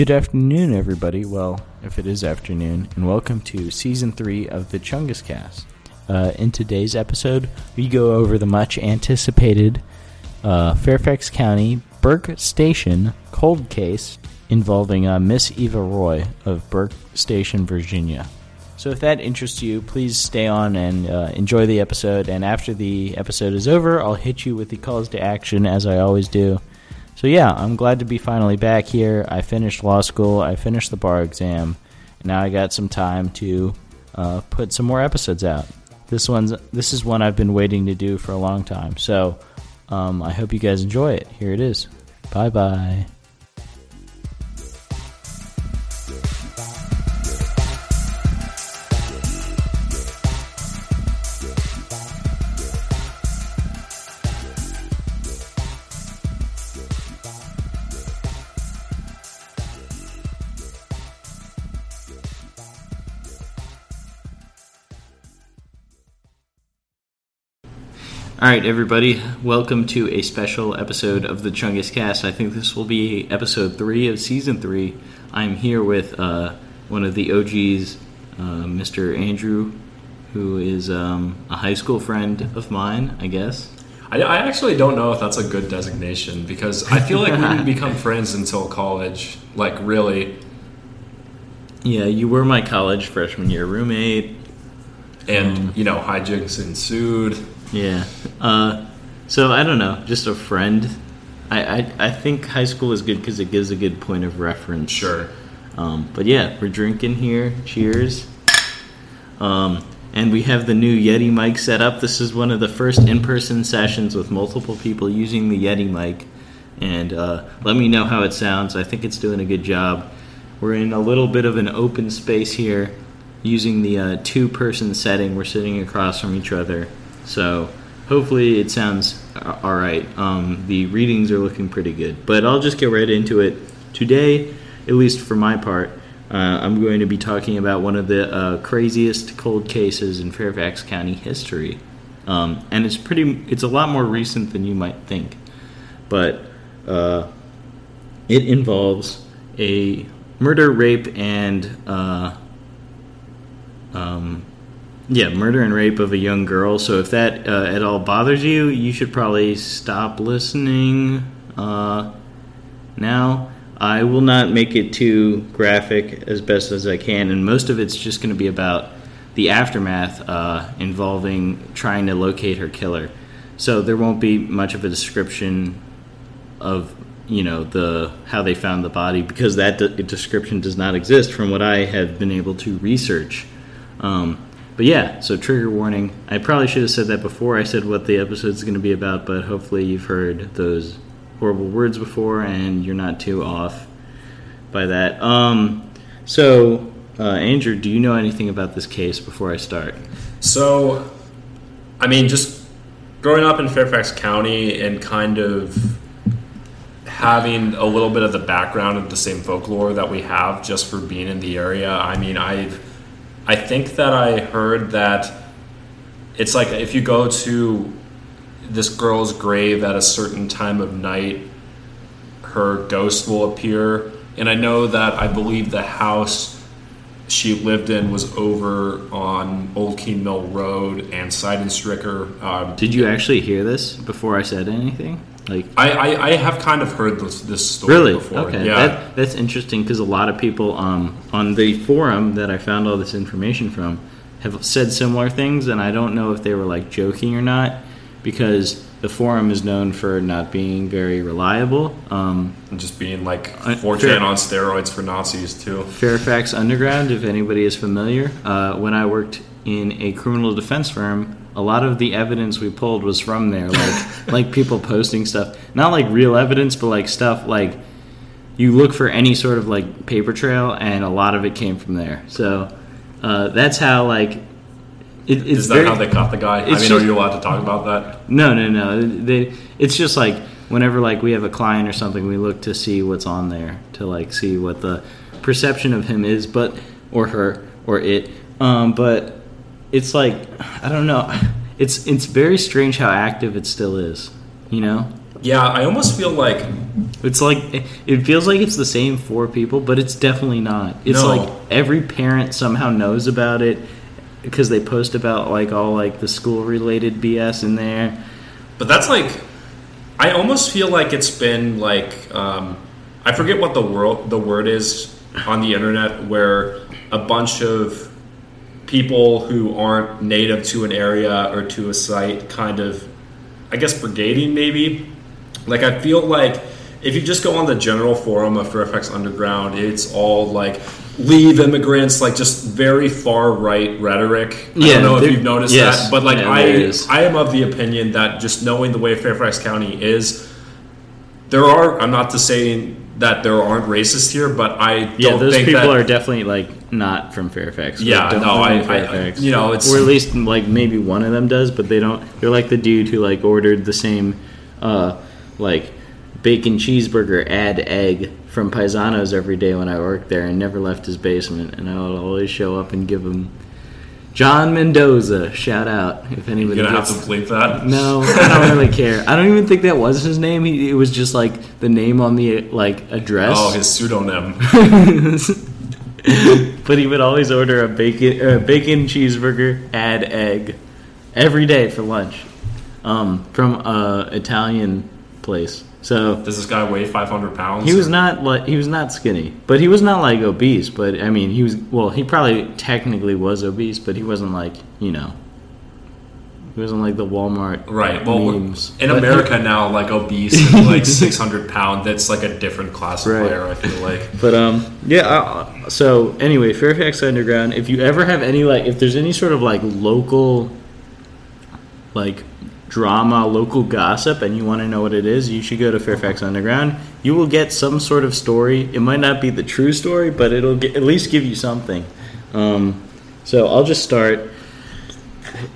Good afternoon, everybody. Well, if it is afternoon, and welcome to season three of the Chungus Cast. Uh, in today's episode, we go over the much anticipated uh, Fairfax County Burke Station cold case involving uh, Miss Eva Roy of Burke Station, Virginia. So, if that interests you, please stay on and uh, enjoy the episode. And after the episode is over, I'll hit you with the calls to action as I always do. So yeah, I'm glad to be finally back here. I finished law school. I finished the bar exam. And now I got some time to uh, put some more episodes out. This one's this is one I've been waiting to do for a long time. So um, I hope you guys enjoy it. Here it is. Bye bye. All right, everybody, welcome to a special episode of the Chungus Cast. I think this will be episode three of season three. I'm here with uh, one of the OGs, uh, Mr. Andrew, who is um, a high school friend of mine, I guess. I, I actually don't know if that's a good designation because I feel like we didn't become friends until college. Like, really. Yeah, you were my college freshman year roommate. And, you know, hijinks ensued. Yeah. Uh, so I don't know, just a friend. I, I, I think high school is good because it gives a good point of reference. Sure. Um, but yeah, we're drinking here. Cheers. Um, and we have the new Yeti mic set up. This is one of the first in person sessions with multiple people using the Yeti mic. And uh, let me know how it sounds. I think it's doing a good job. We're in a little bit of an open space here using the uh, two person setting. We're sitting across from each other. So hopefully it sounds all right. Um, the readings are looking pretty good, but I'll just get right into it. Today, at least for my part, uh, I'm going to be talking about one of the uh, craziest cold cases in Fairfax County history, um, and it's pretty. It's a lot more recent than you might think, but uh, it involves a murder, rape, and uh, um, yeah, murder and rape of a young girl. So if that uh, at all bothers you, you should probably stop listening uh, now. I will not make it too graphic as best as I can, and most of it's just going to be about the aftermath uh, involving trying to locate her killer. So there won't be much of a description of you know the how they found the body because that de- description does not exist from what I have been able to research. Um, but yeah, so trigger warning. I probably should have said that before I said what the episode is going to be about, but hopefully you've heard those horrible words before and you're not too off by that. Um, so, uh, Andrew, do you know anything about this case before I start? So, I mean, just growing up in Fairfax County and kind of having a little bit of the background of the same folklore that we have just for being in the area, I mean, I've I think that I heard that it's like if you go to this girl's grave at a certain time of night, her ghost will appear. And I know that I believe the house she lived in was over on Old Keene Mill Road and Sydenstricker. Um, Did you actually hear this before I said anything? Like I, I, I have kind of heard this, this story really? before. Okay, Yeah. that, that's interesting because a lot of people um, on the forum that I found all this information from have said similar things, and I don't know if they were like joking or not because the forum is known for not being very reliable. Um, And just being like Uh, 4chan fair- on steroids for Nazis too. Fairfax Underground, if anybody is familiar, uh, when I worked in a criminal defense firm, a lot of the evidence we pulled was from there, like like people posting stuff, not like real evidence, but like stuff like you look for any sort of like paper trail, and a lot of it came from there. So uh, that's how like it, it's Is that very- how they caught the guy? I mean, it's are you allowed to talk about that? no, no, no. They, it's just like whenever like we have a client or something, we look to see what's on there to like see what the perception of him is, but or her or it. Um, but it's like I don't know. It's it's very strange how active it still is. You know, Yeah, I almost feel like it's like it feels like it's the same four people, but it's definitely not. It's No. like every parent somehow knows about it because they post about like all like the school related BS in there. But that's like, I almost feel like it's been like, um, I forget what the world the word is on the internet where a bunch of people who aren't native to an area or to a site kind of, I guess, brigading maybe. Like I feel like if you just go on the general forum of Fairfax Underground, it's all like leave immigrants, like just very far right rhetoric. Yeah, I don't know if you've noticed yes, that, but like yeah, I. I am of the opinion that just knowing the way Fairfax County is, there are. I'm not to saying that there aren't racists here, but I Yeah, don't those think people that. are definitely like not from Fairfax. Yeah, no, I- I- Fairfax. you know, it's- or at least like maybe one of them does, but they don't. They're like the dude who like ordered the same, uh, like bacon cheeseburger add egg from Paisanos every day when I worked there, and never left his basement. And I would always show up and give him John Mendoza shout out if anybody. You're gonna have to bleep that. no, I don't really care. I don't even think that was his name. He, it was just like the name on the like address. Oh, his pseudonym. but he would always order a bacon bacon cheeseburger, add egg, every day for lunch, um, from a Italian place. So Does this guy weigh 500 pounds? he was not like he was not skinny, but he was not like obese. But I mean, he was well. He probably technically was obese, but he wasn't like you know. He wasn't like the Walmart Right. Well, memes. in But- America now, like obese and like 600 pound, that's like a different class of player. I feel like. But um, yeah. Uh, so anyway, Fairfax Underground. If you ever have any like, if there's any sort of like local, like drama, local gossip, and you want to know what it is, you should go to Fairfax Underground. You will get some sort of story. It might not be the true story, but it'll get, at least give you something. Um, so I'll just start.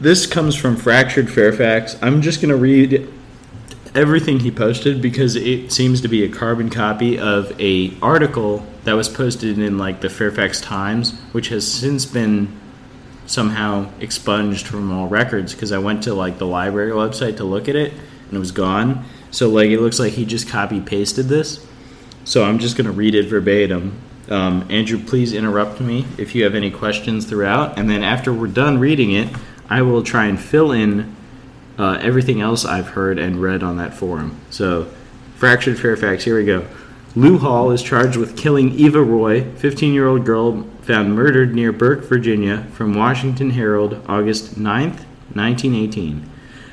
This comes from Fractured Fairfax. I'm just gonna read everything he posted because it seems to be a carbon copy of a article that was posted in like the Fairfax Times, which has since been somehow expunged from all records because I went to like the library website to look at it and it was gone. So like it looks like he just copy pasted this. So I'm just gonna read it verbatim. Um, Andrew, please interrupt me if you have any questions throughout, and then after we're done reading it, I will try and fill in uh, everything else I've heard and read on that forum. So, Fractured Fairfax, here we go. Lou Hall is charged with killing Eva Roy, 15 year old girl found murdered near Burke, Virginia, from Washington Herald, August 9th, 1918.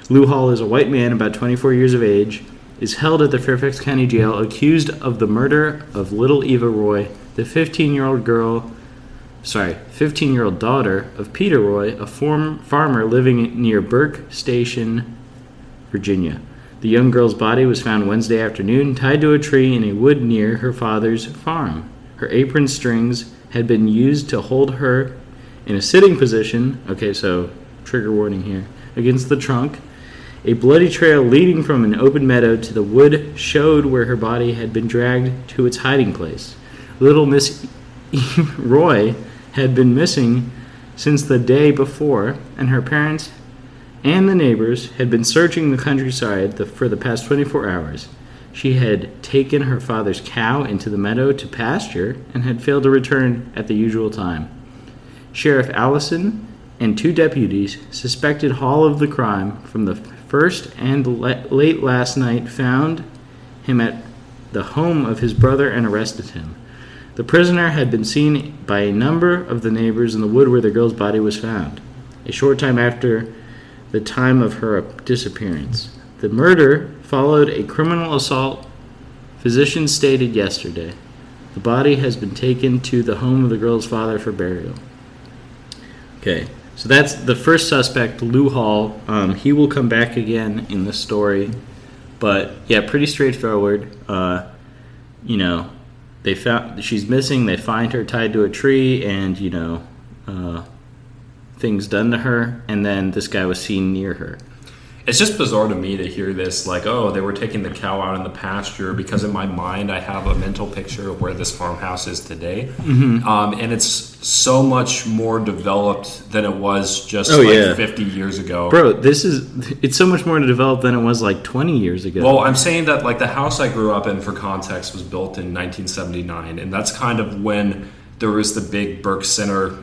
Lou Hall is a white man about 24 years of age, is held at the Fairfax County Jail accused of the murder of little Eva Roy, the 15 year old girl sorry, 15 year old daughter of Peter Roy, a farmer living near Burke Station, Virginia. The young girl's body was found Wednesday afternoon, tied to a tree in a wood near her father's farm. Her apron strings had been used to hold her in a sitting position. Okay, so trigger warning here. Against the trunk. A bloody trail leading from an open meadow to the wood showed where her body had been dragged to its hiding place. Little Miss Roy had been missing since the day before, and her parents and the neighbors had been searching the countryside the, for the past 24 hours. She had taken her father's cow into the meadow to pasture and had failed to return at the usual time. Sheriff Allison and two deputies suspected Hall of the crime from the first and le- late last night found him at the home of his brother and arrested him. The prisoner had been seen by a number of the neighbors in the wood where the girl's body was found, a short time after the time of her disappearance. The murder followed a criminal assault, physicians stated yesterday. The body has been taken to the home of the girl's father for burial. Okay, so that's the first suspect, Lou Hall. Um, he will come back again in the story, but yeah, pretty straightforward. Uh, you know, they found she's missing. They find her tied to a tree, and you know, uh, things done to her. And then this guy was seen near her. it's just bizarre to me to hear this like oh they were taking the cow out in the pasture because in my mind i have a mental picture of where this farmhouse is today Mm-hmm. um, and it's so much more developed than it was just Oh, like yeah. 50 years ago Bro, this is it's so much more developed than it was like 20 years ago. well i'm saying that like the house i grew up in for context was built in 1979 and that's kind of when there was the big burke center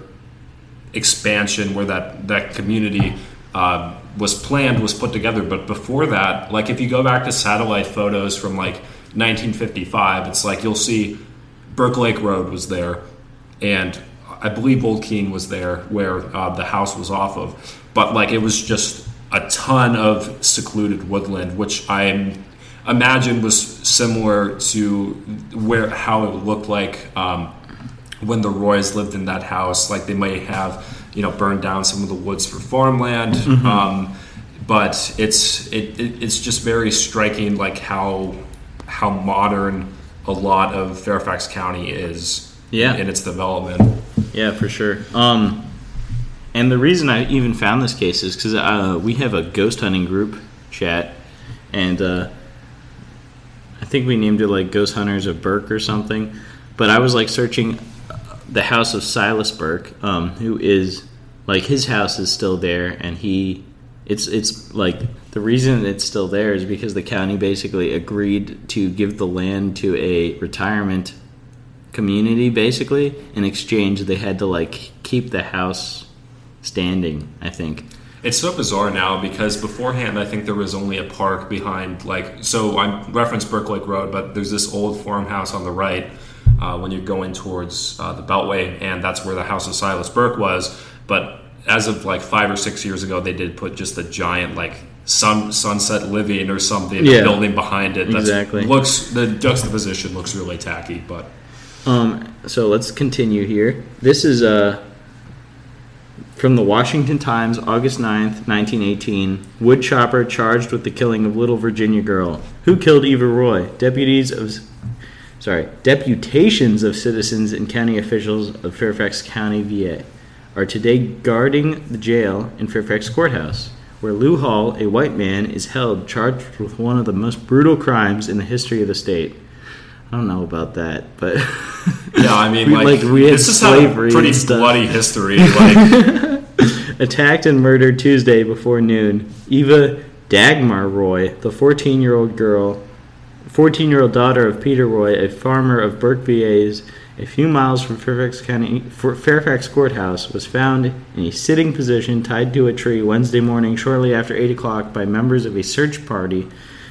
expansion where that that community uh, was planned was put together. But before that like if you go back to satellite photos from like 1955 it's like you'll see burke lake road was there and i believe old keene was there where uh, the house was off of. But like it was just a ton of secluded woodland which i imagine was similar to where how it looked like um, when the Roys lived in that house, like they might have, you know, burned down some of the woods for farmland. Um, but it's it, it, it's just very striking, like how how modern a lot of Fairfax County is Yeah. in its development. Yeah, for sure. Um, and the reason I even found this case is because uh, we have a ghost hunting group chat, and uh, I think we named it like Ghost Hunters of Burke or something. But I was like searching the house of Silas Burke, um, who is like his house is still there, and he it's it's like the reason it's still there is because the county basically agreed to give the land to a retirement community basically in exchange they had to like keep the house standing i think. It's so bizarre now because beforehand I think there was only a park behind like so I reference Burke Lake Road, but there's this old farmhouse on the right uh, when you're going towards uh, the Beltway, and that's where the house of Silas Burke was. But as of like five or six years ago, they did put just a giant like sun sunset living or something Yeah. a building behind it. That's, Exactly. Looks the juxtaposition looks really tacky, but um so let's continue here this is uh from the Washington Times, August 9th, 1918. Wood chopper charged with the killing of little Virginia girl. Who killed Eva Roy? Deputies of sorry, deputations of citizens and county officials of Fairfax County, VA, are today guarding the jail in Fairfax Courthouse, where Lou Hall, a white man, is held charged with one of the most brutal crimes in the history of the state. I don't know about that, but yeah, I mean We- like, like, we had this is slavery a pretty bloody history. Like attacked and murdered Tuesday before noon. Eva Dagmar Roy, the 14-year-old girl, 14-year-old daughter of Peter Roy, a farmer of Burke VA's, a few miles from Fairfax County Fairfax Courthouse, was found in a sitting position tied to a tree Wednesday morning, shortly after 8 o'clock, by members of a search party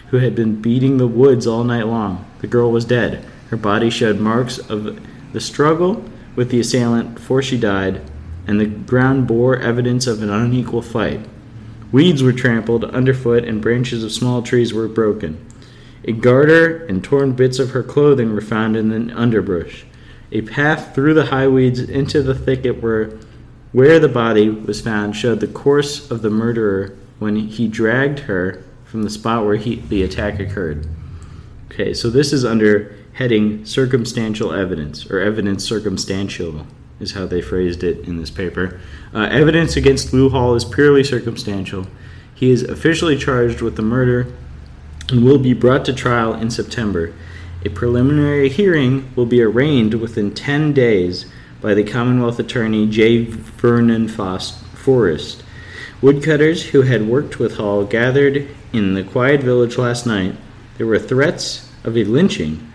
who had been beating the woods all night long. The girl was dead. Her body showed marks of the struggle with the assailant before she died, and the ground bore evidence of an unequal fight. Weeds were trampled underfoot, and branches of small trees were broken. A garter and torn bits of her clothing were found in the underbrush. A path through the high weeds into the thicket where, where the body was found showed the course of the murderer when he dragged her from the spot where he, the attack occurred. Okay, so this is under heading circumstantial evidence, or evidence circumstantial, is how they phrased it in this paper. Uh, evidence against Lou Hall is purely circumstantial. He is officially charged with the murder and will be brought to trial in September. A preliminary hearing will be arraigned within 10 days by the Commonwealth Attorney J. Vernon Forrest. Woodcutters who had worked with Hall gathered in the quiet village last night. There were threats of a lynching.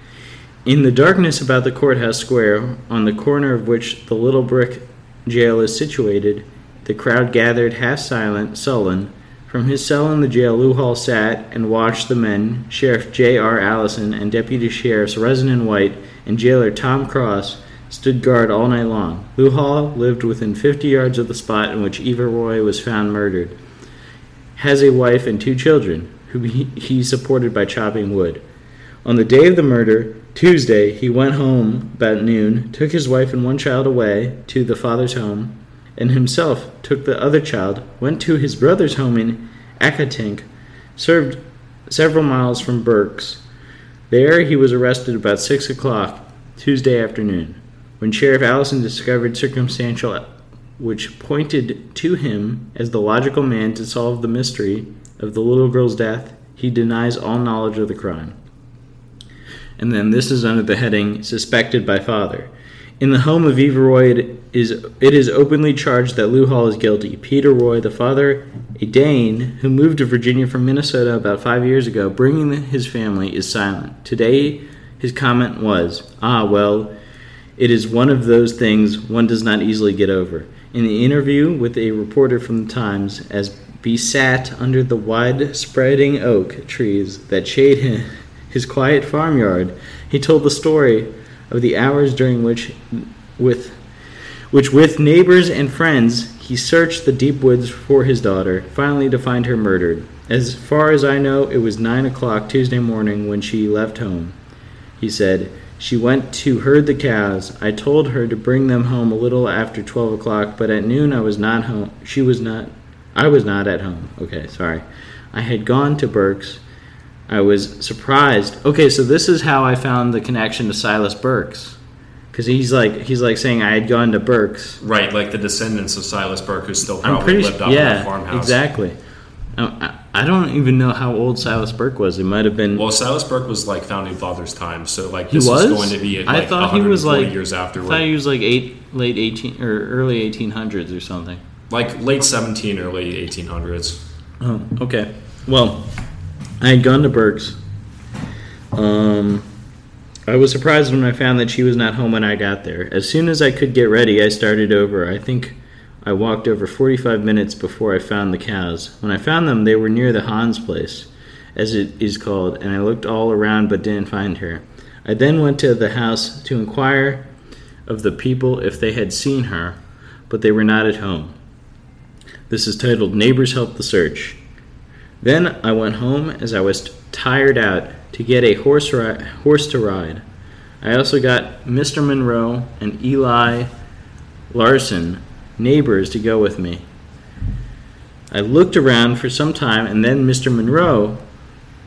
In the darkness about the courthouse square, on the corner of which the little brick jail is situated, the crowd gathered half silent, sullen. From his cell in the jail, Lou Hall sat and watched the men, Sheriff J. R. Allison and Deputy Sheriffs Resin White and Jailer Tom Cross, stood guard all night long. Lou Hall lived within 50 yards of the spot in which Eva Roy was found murdered. Has a wife and two children, who he, he supported by chopping wood. On the day of the murder, Tuesday, he went home about noon, took his wife and one child away to the father's home, and himself took the other child, went to his brother's home in Accotink, served several miles from Burke's. There he was arrested about six o'clock Tuesday afternoon. When Sheriff Allison discovered circumstantial which pointed to him as the logical man to solve the mystery of the little girl's death, he denies all knowledge of the crime. And then this is under the heading Suspected by Father. In the home of Eva Roy, it is, it is openly charged that Lou Hall is guilty. Peter Roy, the father, a Dane who moved to Virginia from Minnesota about five years ago, bringing his family, is silent. Today, his comment was, Ah, well, it is one of those things one does not easily get over. In the interview with a reporter from the Times, as B sat under the wide spreading oak trees that shade his quiet farmyard, he told the story of the hours during which, with which with neighbors and friends he searched the deep woods for his daughter, finally to find her murdered. As far as I know, it was nine o'clock Tuesday morning when she left home. He said, She went to herd the cows. I told her to bring them home a little after twelve o'clock, but at noon I was not home. She was not. I was not at home. Okay, sorry. I had gone to Burke's I was surprised. Okay, so this is how I found the connection to Silas Burks, because he's like he's like saying I had gone to Burks. Right, like the descendants of Silas Burke, who still I'm probably pretty lived sure. in Yeah, the farmhouse. exactly. I, I don't even know how old Silas Burke was. It might have been. Well, Silas Burke was like founding father's time, so like he this was is going to be like I thought he was like years I afterward, thought he was like eight, late eighteen or early eighteen hundreds or something. like late 17 early 1800s. Oh, okay. Well, I had gone to Burke's. Um, I was surprised when I found that she was not home when I got there. As soon as I could get ready, I started over. I think I walked over 45 minutes before I found the cows. When I found them, they were near the Hans place, as it is called, and I looked all around but didn't find her. I then went to the house to inquire of the people if they had seen her, but they were not at home. This is titled Neighbors Help the Search. Then I went home as I was tired out to get a horse, ri- horse to ride. I also got Mr. Monroe and Eli Larson, neighbors, to go with me. I looked around for some time and then Mr. Monroe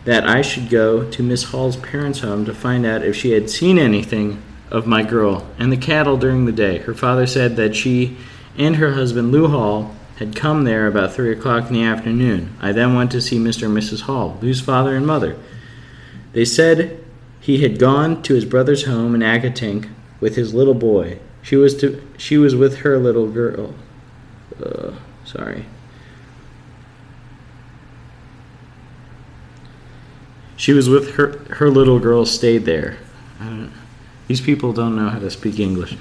that I should go to Miss Hall's parents' home to find out if she had seen anything of my girl and the cattle during the day. Her father said that she and her husband Lou Hall had come there about three o'clock in the afternoon. I then went to see Mr. and Mrs. Hall, Lou's father and mother. They said he had gone to his brother's home in Accotink with his little boy. She was to she was with her little girl. Uh, sorry. She was with her her little girl stayed there. These people don't know how to speak English.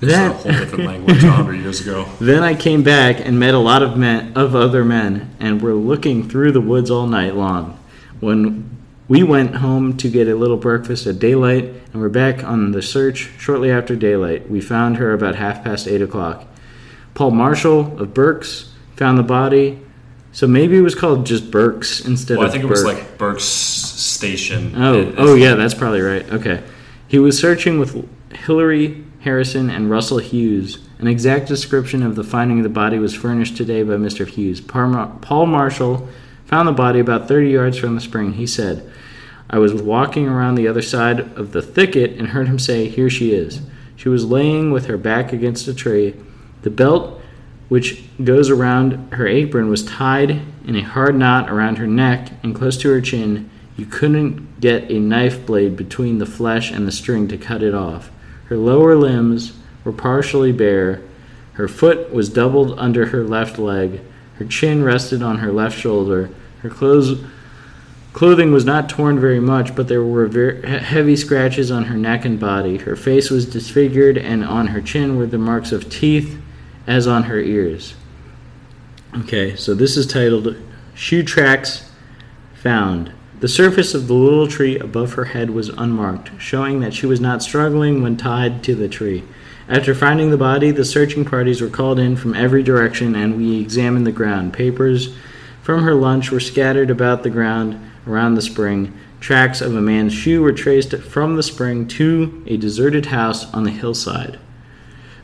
That- a whole different language 100 years ago. then I came back and met a lot of men of other men and were looking through the woods all night long. When we went home to get a little breakfast at daylight and were back on the search shortly after daylight, we found her about half past eight o'clock. Paul Marshall of Burke's found the body. So maybe it was called just Burke's instead Well, I of think it was like Burke's station. Oh, oh yeah, that's probably right. Okay. He was searching with Hillary Harrison and Russell Hughes. An exact description of the finding of the body was furnished today by Mr. Hughes. Paul Marshall found the body about 30 yards from the spring. He said, I was walking around the other side of the thicket and heard him say, Here she is. She was laying with her back against a tree. The belt which goes around her apron was tied in a hard knot around her neck and close to her chin. You couldn't get a knife blade between the flesh and the string to cut it off. Her lower limbs were partially bare. Her foot was doubled under her left leg. Her chin rested on her left shoulder. Her clothes Clothing was not torn very much, but there were very heavy scratches on her neck and body. Her face was disfigured, and on her chin were the marks of teeth, as on her ears. Okay, so this is titled Shoe Tracks Found. The surface of the little tree above her head was unmarked, showing that she was not struggling when tied to the tree. After finding the body, the searching parties were called in from every direction and we examined the ground. Papers from her lunch were scattered about the ground around the spring. Tracks of a man's shoe were traced from the spring to a deserted house on the hillside.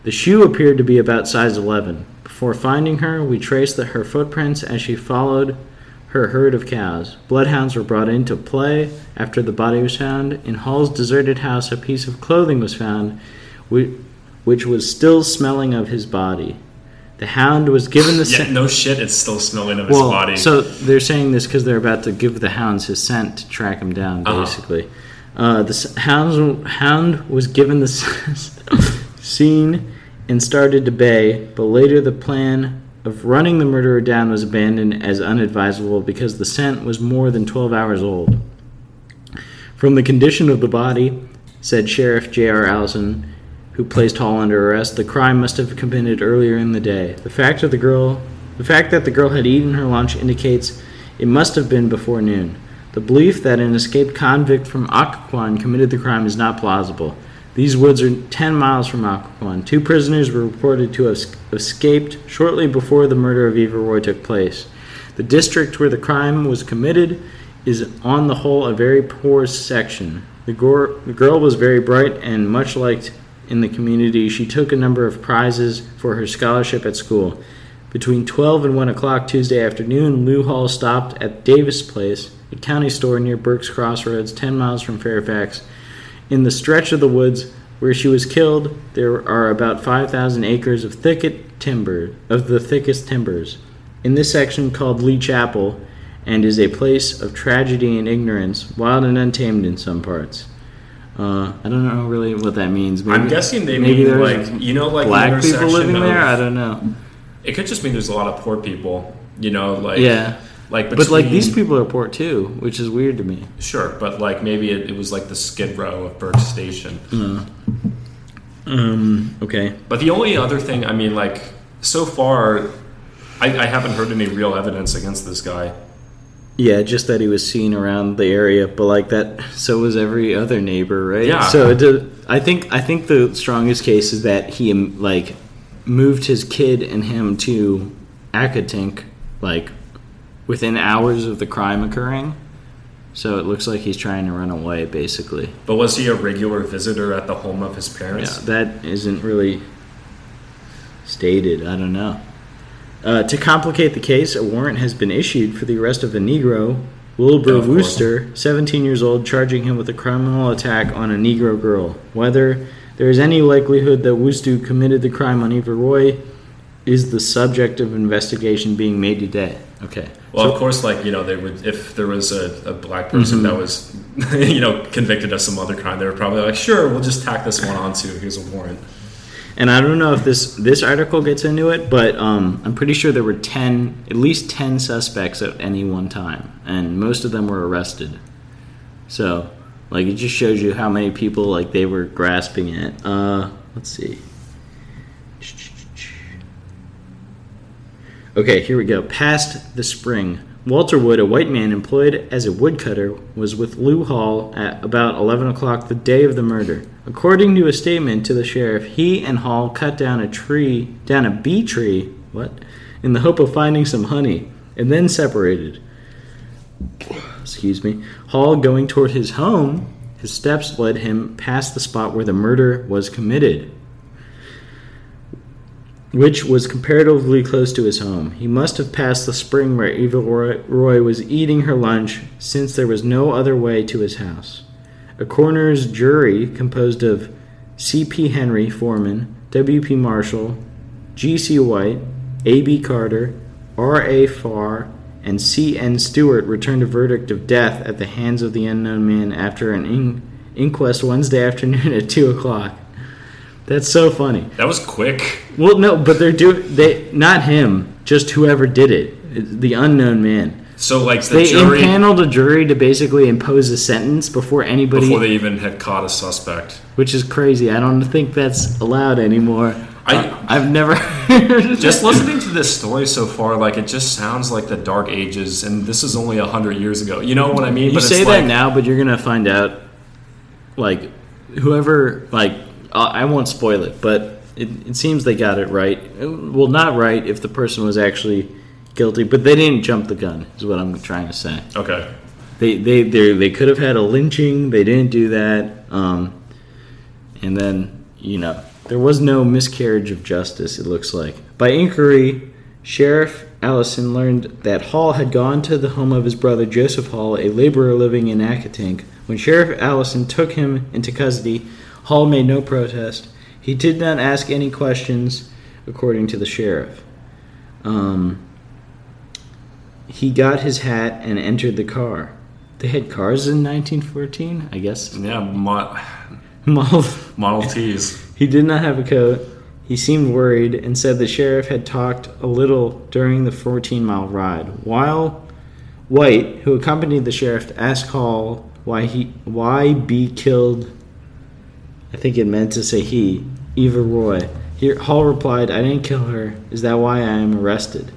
The shoe appeared to be about size 11. Before finding her, we traced the, her footprints as she followed her herd of cows. Bloodhounds were brought into play after the body was found. In Hall's deserted house, a piece of clothing was found, which was still smelling of his body. The hound was given the Yeah, scent. no shit, it's still smelling of his body. so they're saying this because they're about to give the hounds his scent to track him down, Uh-huh. basically. Uh, the hounds, hound was given the scene and started to bay, but later the plan of running the murderer down was abandoned as unadvisable because the scent was more than 12 hours old. From the condition of the body, said Sheriff J.R. Allison, who placed Hall under arrest, the crime must have been committed earlier in the day. The fact of the girl, the fact that the girl had eaten her lunch indicates it must have been before noon. The belief that an escaped convict from Occoquan committed the crime is not plausible. These woods are 10 miles from Occoquan. Two prisoners were reported to have escaped shortly before the murder of Eva Roy took place. The district where the crime was committed is on the whole a very poor section. The, the girl was very bright and much liked in the community. She took a number of prizes for her scholarship at school. Between 12 and 1 o'clock Tuesday afternoon, Lou Hall stopped at Davis Place, a county store near Burke's Crossroads, 10 miles from Fairfax. In the stretch of the woods where she was killed, there are about 5,000 acres of thicket timber, of the thickest timbers. In this section called Lee Chapel, and is a place of tragedy and ignorance, wild and untamed in some parts. Uh, I don't know really what that means. I'm guessing they maybe mean like you know like black people living of- there. I don't know. It could just mean there's a lot of poor people. You know, like Yeah, like but like these people are poor too, which is weird to me. Sure, but like maybe it, it was like the Skid Row of Burke Station. Um. Okay. But the only other thing, I mean, like so far, I, I haven't heard any real evidence against this guy. Yeah, just that he was seen around the area, but like that, so was every other neighbor, right? Yeah. So it I think I think the strongest case is that he like moved his kid and him to Accotink, like within hours of the crime occurring. So it looks like he's trying to run away, basically. But was he a regular visitor at the home of his Yeah, parents? that isn't really stated. I don't know. Uh, to complicate the case, a warrant has been issued for the arrest of a Negro, Wilbur course. Wooster, 17 years old, charging him with a criminal attack on a Negro girl. Whether there is any likelihood that Wooster committed the crime on Eva Roy is the subject of investigation being made today. Okay. Well, of course, like you know, they would if there was a, a black person Mm-hmm. that was, you know, convicted of some other crime, they were probably like, sure, we'll just tack this one onto. Here's a warrant. And I don't know if this this article gets into it, but um, I'm pretty sure there were ten, at least ten suspects at any one time, and most of them were arrested. So, like, it just shows you how many people like they were grasping it. Uh, let's see. Okay, here we go. Past the spring. Walter Wood, a white man employed as a woodcutter, was with Lou Hall at about 11 o'clock the day of the murder. According to a statement to the sheriff, he and Hall cut down a tree, down a bee tree, what? In the hope of finding some honey, and then separated. Excuse me. Hall going toward his home, his steps led him past the spot where the murder was committed which was comparatively close to his home. He must have passed the spring where Eva Roy, was eating her lunch, since there was no other way to his house. A coroner's jury composed of C.P. Henry, foreman, W.P. Marshall, G.C. White, A.B. Carter, R.A. Farr, and C.N. Stewart returned a verdict of death at the hands of the unknown man after an in- inquest Wednesday afternoon at 2 o'clock. That's so funny. That was quick. Well, no, but they're doing they not him, just whoever did it, the unknown man. So like the They jury impaneled a jury to basically impose a sentence before anybody, before they even had caught a suspect. which is crazy. I don't think that's allowed anymore. I- Uh, I've never heard Just listening to this story so far, like it just sounds like the Dark Ages, and this is only a hundred years ago. You know what I mean? You say that now, but you're gonna find out, like, whoever, like, I won't spoil it, but it, it seems they got it right. Well, not right if the person was actually guilty, but they didn't jump the gun. Is what I'm trying to say. Okay. They they they they could have had a lynching. They didn't do that. Um, and then you know there was no miscarriage of justice. It looks like by inquiry, Sheriff Allison learned that Hall had gone to the home of his brother Joseph Hall, a laborer living in Accotink. When Sheriff Allison took him into custody, Hall made no protest. He did not ask any questions, according to the sheriff. Um, he got his hat and entered the car. They had cars in 1914, I guess. Yeah, mo- Model Model Ts. He did not have a coat. He seemed worried and said the sheriff had talked a little during the 14 mile ride. While White, who accompanied the sheriff, asked Hall why he why be killed. I think it meant to say he, Eva Roy. Here, Hall replied, "I didn't kill her. Is that why I am arrested?"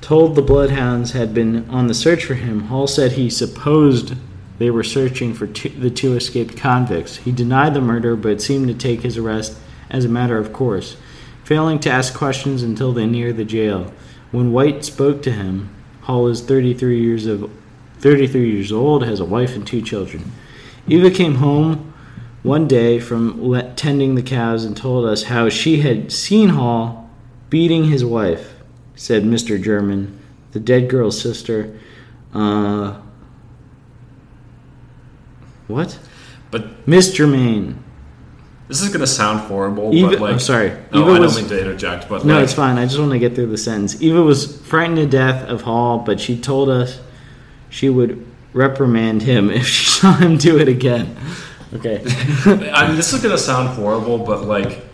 Told the bloodhounds had been on the search for him, Hall said he supposed they were searching for two, the two escaped convicts. He denied the murder, but seemed to take his arrest as a matter of course, failing to ask questions until they neared the jail. When White spoke to him, Hall is 33 years of 33 years old, has a wife and two children. Eva came home one day from tending the cows and told us how she had seen Hall beating his wife, said Mr. German, the dead girl's sister. Uh, what? But Miss Germain. this is gonna sound horrible. Eva, but like, I'm sorry. No, Eva I was, don't mean to interject, but no, like, it's fine. I just want to get through the sentence. Eva was frightened to death of Hall, but she told us she would reprimand him if she saw him do it again. Okay. I mean, this is gonna sound horrible, but like,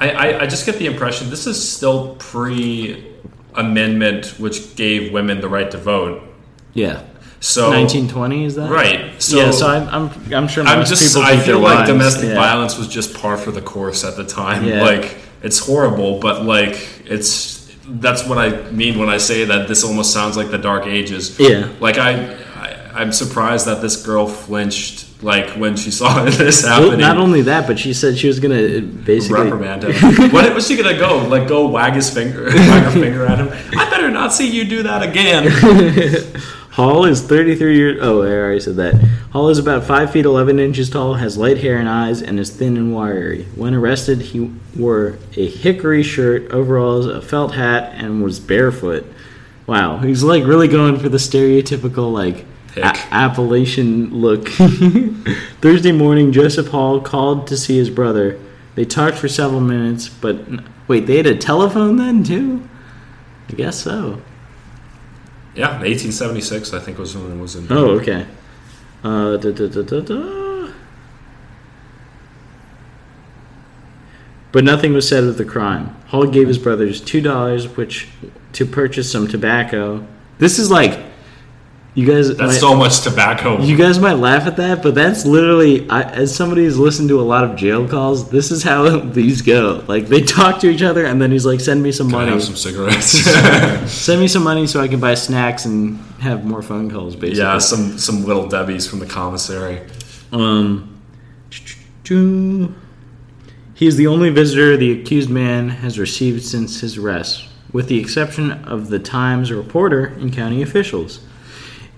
I, I, I just get the impression this is still pre amendment, which gave women the right to vote. yeah. So 1920 is that? right. So yeah. So I'm, I'm, I'm sure most I'm just people I feel their like wives. domestic Yeah. violence was just par for the course at the time. Yeah. Like it's horrible, but like it's that's what I mean when I say that this almost sounds like the dark ages. Yeah. Like I, I I'm surprised that this girl flinched like when she saw this happening. not only that, but she said she was gonna uh, basically reprimand him. what was she gonna go? Like go wag his finger, wag her finger at him? I better not see you do that again. Hall is 33 years. Oh, I already said that. Hall is about 5 feet 11 inches tall, has light hair and eyes, and is thin and wiry. When arrested, he wore a hickory shirt, overalls, a felt hat, and was barefoot. Wow, he's like really going for the stereotypical, like. A- Appalachian look. Thursday morning, Joseph Hall called to see his brother. They talked for several minutes, but wait, they had a telephone then, too? I guess so. yeah, 1876 I think was when it was in. Oh, okay. Uh, da, da, da, da, da. But nothing was said of the crime. Hall gave his brothers two dollars, which to purchase some tobacco. This is like, you guys. That's might, so much tobacco. You guys might laugh at that, but that's literally, I, as somebody who's listened to a lot of jail calls, this is how these go. Like they talk to each other, and then he's like, "Send me some Can I money. have some cigarettes. Send me some money so I can buy snacks and have more phone calls." Basically, yeah, some some little debbies from the commissary. Um, he is the only visitor the accused man has received since his arrest, with the exception of the Times reporter and county officials.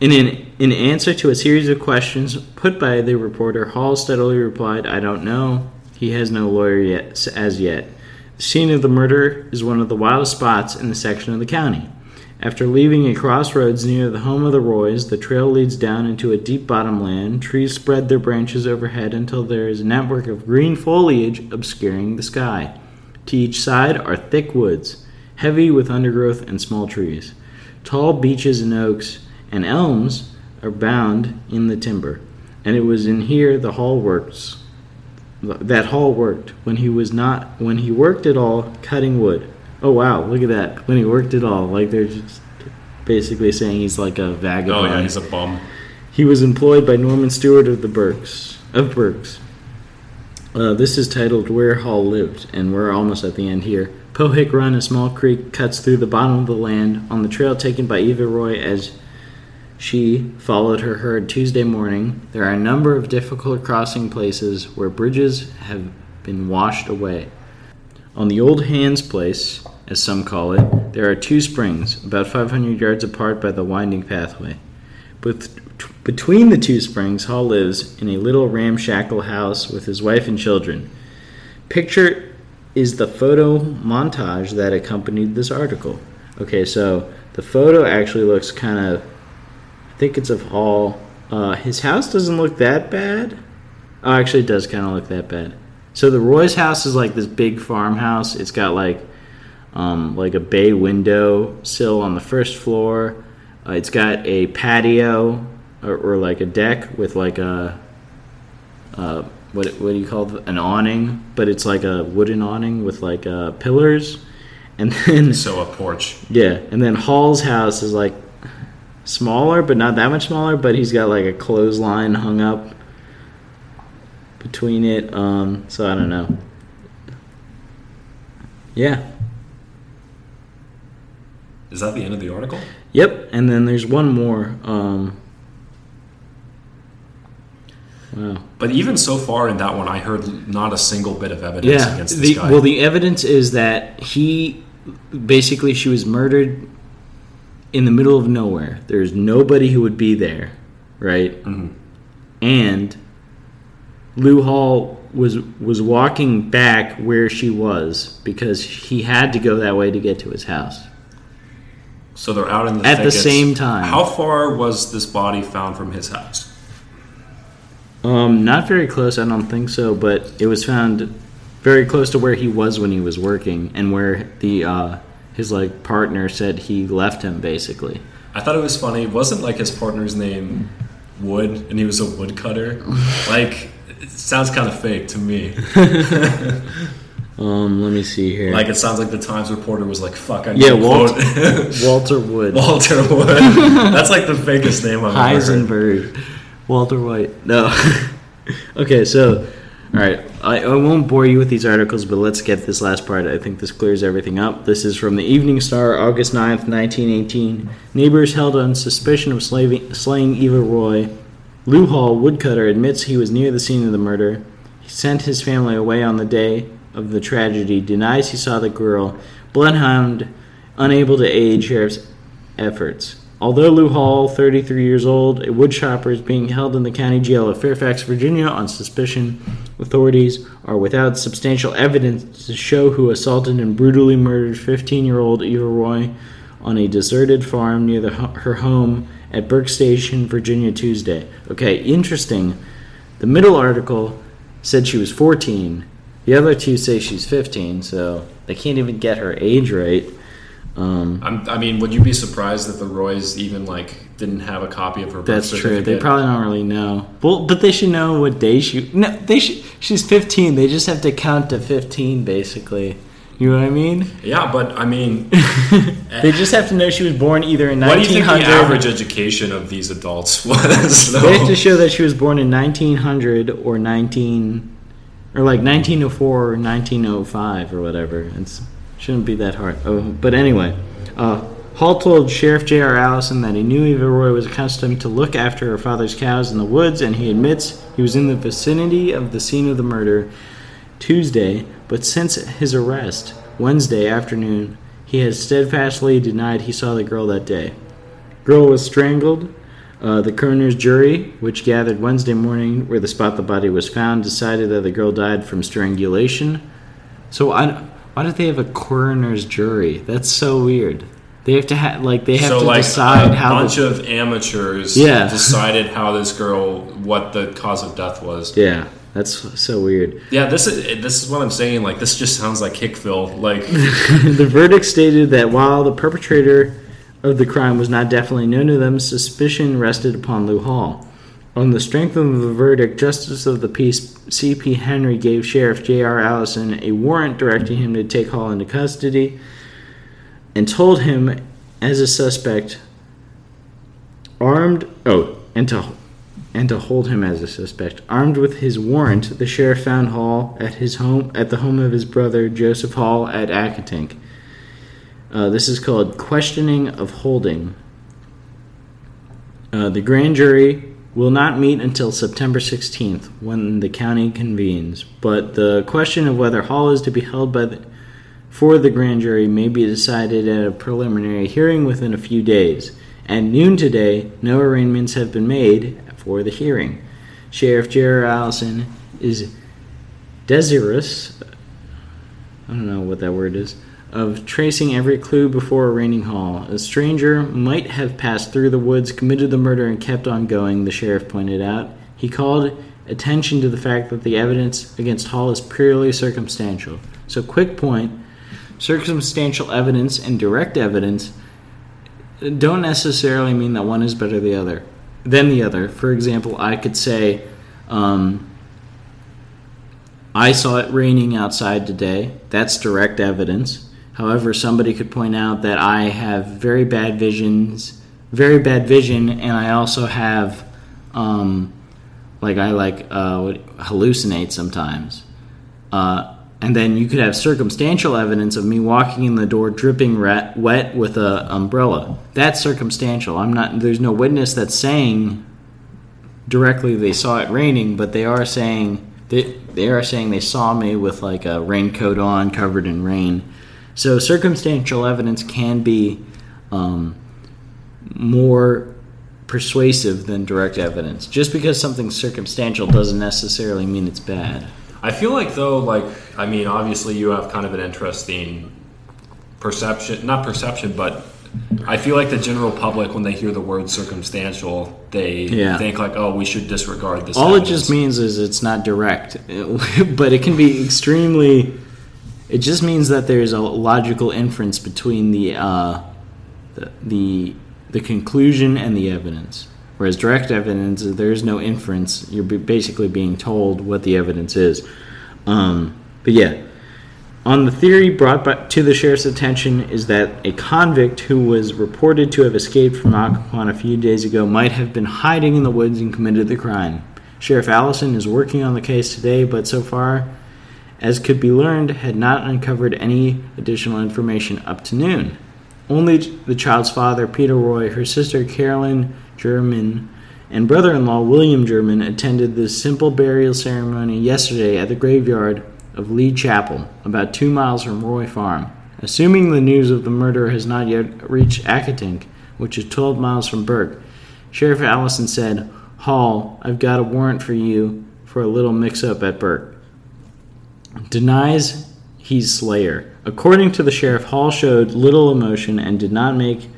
In an in answer to a series of questions put by the reporter, Hall steadily replied, "I don't know. He has no lawyer yet, as yet." The scene of the murder is one of the wildest spots in the section of the county. After leaving a crossroads near the home of the Roys, the trail leads down into a deep bottomland. Trees spread their branches overhead until there is a network of green foliage obscuring the sky. To each side are thick woods, heavy with undergrowth and small trees. Tall beeches and oaks and elms are bound in the timber, and it was in here the hall works. That Hall worked when he was not when he worked at all cutting wood. Oh wow, look at that! When he worked at all, like they're just basically saying he's like a vagabond. Oh yeah, he's a bum. He was employed by Norman Stewart of the Burks of Burks. Uh, this is titled "Where Hall Lived," and we're almost at the end here. Pohick Run, a small creek, cuts through the bottom of the land on the trail taken by Eva Roy as she followed her herd Tuesday morning. There are a number of difficult crossing places where bridges have been washed away. On the old Hands Place, as some call it, there are two springs, about 500 yards apart by the winding pathway. But between the two springs, Hall lives in a little ramshackle house with his wife and children. Picture is the photo montage that accompanied this article. Okay, so the photo actually looks kind of. Think it's of Hall. Uh, his house doesn't look that bad. Oh, actually, it does kind of look that bad. So the Roy's house is like this big farmhouse. It's got like um, like a bay window sill on the first floor. Uh, it's got a patio or, or like a deck with like a uh, what what do you call it? an awning? But it's like a wooden awning with like uh, pillars, and then So a porch. yeah, and then Hall's house is like smaller, but not that much smaller. But he's got like a clothesline hung up between it. Um, so I don't know. Yeah. Is that the end of the article? Yep. And then there's one more. Um, wow. But even so far in that one, I heard not a single bit of evidence Yeah. against this The, guy. well, the evidence is that he basically she was murdered in the middle of nowhere. There's nobody who would be there, right? Mhm. And Lou Hall was was walking back where she was because he had to go that way to get to his house. So they're out in the At the same time. How far was this body found from his house? Um, not very close, I don't think so, but it was found very close to where he was when he was working and where the uh, his like partner said he left him basically. I thought it was funny. It Wasn't like his partner's name Wood, and he was a woodcutter. like, it sounds kind of fake to me. Um, let me see here. Like, it sounds like the Times reporter was like, "Fuck, I need to Walt- quote Walter Wood. Walter Wood." That's like the fakest name I've ever heard. Heisenberg. Walter White. No. okay, so, all right. I, I won't bore you with these articles, but let's get this last part. I think this clears everything up. This is from the Evening Star, August 9th, 1918. Neighbors held on suspicion of slaving, slaying Eva Roy. Lou Hall, woodcutter, admits he was near the scene of the murder. He sent his family away on the day of the tragedy, denies he saw the girl. Bloodhound, unable to aid sheriff's efforts. Although Lou Hall, 33 years old, a woodchopper, is being held in the county jail of Fairfax, Virginia on suspicion, authorities are without substantial evidence to show who assaulted and brutally murdered 15 year old Eva Roy on a deserted farm near the, her home at Burke Station, Virginia, Tuesday. Okay, interesting. The middle article said she was 14. The other two say she's 15, so they can't even get her age right. Um, I'm, I mean, would you be surprised that the Roys even like didn't have a copy of her birth That's true. They probably don't really know. Well, but they should know what day she. No, they should. She's 15. They just have to count to 15, basically. You know what I mean? Yeah, but I mean, They just have to know she was born either in 1900. what do you think the 1900. average education of these adults was? They have to show that she was born in 1900 or 19, or like 1904 or 1905 or whatever. It shouldn't be that hard. Oh, but anyway, uh, Hall told Sheriff J.R. Allison that he knew Eva Roy was accustomed to look after her father's cows in the woods, and he admits he was in the vicinity of the scene of the murder Tuesday, but since his arrest Wednesday afternoon, he has steadfastly denied he saw the girl that day. Girl was strangled. Uh, the coroner's jury, which gathered Wednesday morning where the spot the body was found, decided that the girl died from strangulation. So I, why do they have a coroner's jury? That's so weird. They have to have like they have so to like decide a how. bunch the, of amateurs Yeah. decided how this girl what the cause of death was. yeah, that's so weird. Yeah, this is this is what I'm saying. Like this just sounds like Hickville. Like the verdict stated that while the perpetrator of the crime was not definitely known to them, suspicion rested upon Lou Hall. On the strength of the verdict, Justice of the Peace C.P. Henry gave Sheriff J.R. Allison a warrant directing him to take Hall into custody and told him as a suspect armed oh and to and to hold him as a suspect armed with his warrant the sheriff found hall at his home at the home of his brother joseph hall at accotink uh, this is called questioning of holding uh, the grand jury will not meet until September 16th when the county convenes, but the question of whether Hall is to be held by the, for the grand jury may be decided at a preliminary hearing within a few days. At noon today, no arrangements have been made for the hearing. Sheriff Jerry Allison is desirous, I don't know what that word is, of tracing every clue before arraigning Hall. A stranger might have passed through the woods, committed the murder, and kept on going, the sheriff pointed out. He called attention to the fact that the evidence against Hall is purely circumstantial. So, quick point circumstantial evidence and direct evidence don't necessarily mean that one is better the other than the other. For example, I could say, um, I saw it raining outside today. That's direct evidence. However, somebody could point out that I have very bad visions, very bad vision, and I also have, um, like I like uh, hallucinate sometimes. Uh, and then you could have circumstantial evidence of me walking in the door dripping rat, wet with a umbrella. That's circumstantial. I'm not. There's no witness that's saying directly they saw it raining, but they are saying they they are saying they saw me with like a raincoat on, covered in rain. So circumstantial evidence can be um, more persuasive than direct evidence. Just because something's circumstantial doesn't necessarily mean it's bad. I feel like though, like I mean, obviously you have kind of an interesting perception, not perception, but I feel like the general public, when they hear the word circumstantial, they Yeah. think like, oh, we should disregard this. All it just means is it's not direct, but it can be extremely. It just means that there's a logical inference between the uh, the, the the conclusion and the evidence. Whereas direct evidence, there is no inference. You're basically being told what the evidence is. Um, but yeah, on the theory brought by, to the sheriff's attention is that a convict who was reported to have escaped from Occoquan a few days ago might have been hiding in the woods and committed the crime. Sheriff Allison is working on the case today, but so far as could be learned, had not uncovered any additional information up to noon. Only the child's father, Peter Roy, her sister, Carolyn German, and brother in law, William German, attended the simple burial ceremony yesterday at the graveyard of Lee Chapel, about two miles from Roy Farm. Assuming the news of the murder has not yet reached Accotink, which is 12 miles from Burke, Sheriff Allison said, Hall, I've got a warrant for you for a little mix up at Burke denies he's Slayer. According to the sheriff, Hall showed little emotion and did not make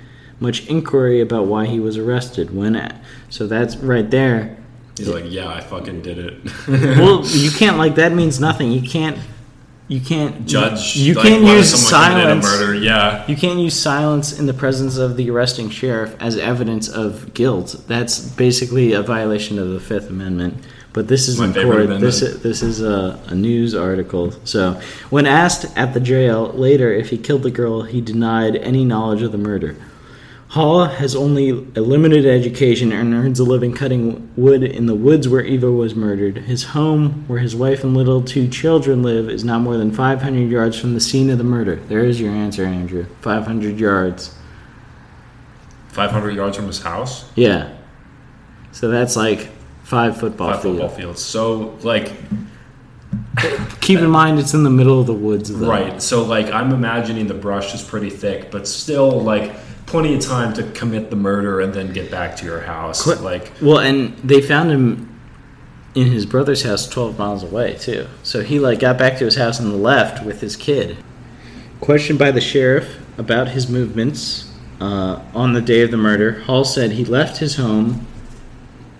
much inquiry about why he was arrested. When at. so that's right there. He's like, yeah, I fucking did it. Well, you can't like that means nothing. You can't. You can't Judge. You like, can't use silence. Murder. Yeah. You can't use silence in the presence of the arresting sheriff as evidence of guilt. That's basically a violation of the Fifth Amendment. But this is court. This this is a, a news article. So, when asked at the jail later if he killed the girl, he denied any knowledge of the murder. Hall has only a limited education and earns a living cutting wood in the woods where Eva was murdered. His home, where his wife and little two children live, is not more than 500 yards from the scene of the murder. There is your answer, Andrew. 500 yards. 500 yards from his house. Yeah. So that's like five football Five fields. football fields. So like, Keep in mind it's in the middle of the woods, though. right. So like, I'm imagining the brush is pretty thick, but still like plenty of time to commit the murder and then get back to your house. Qu- Like, Well, and they found him in his brother's house 12 miles away, too. So he like got back to his house and left with his kid. Questioned by the sheriff about his movements uh, on the day of the murder, Hall said he left his home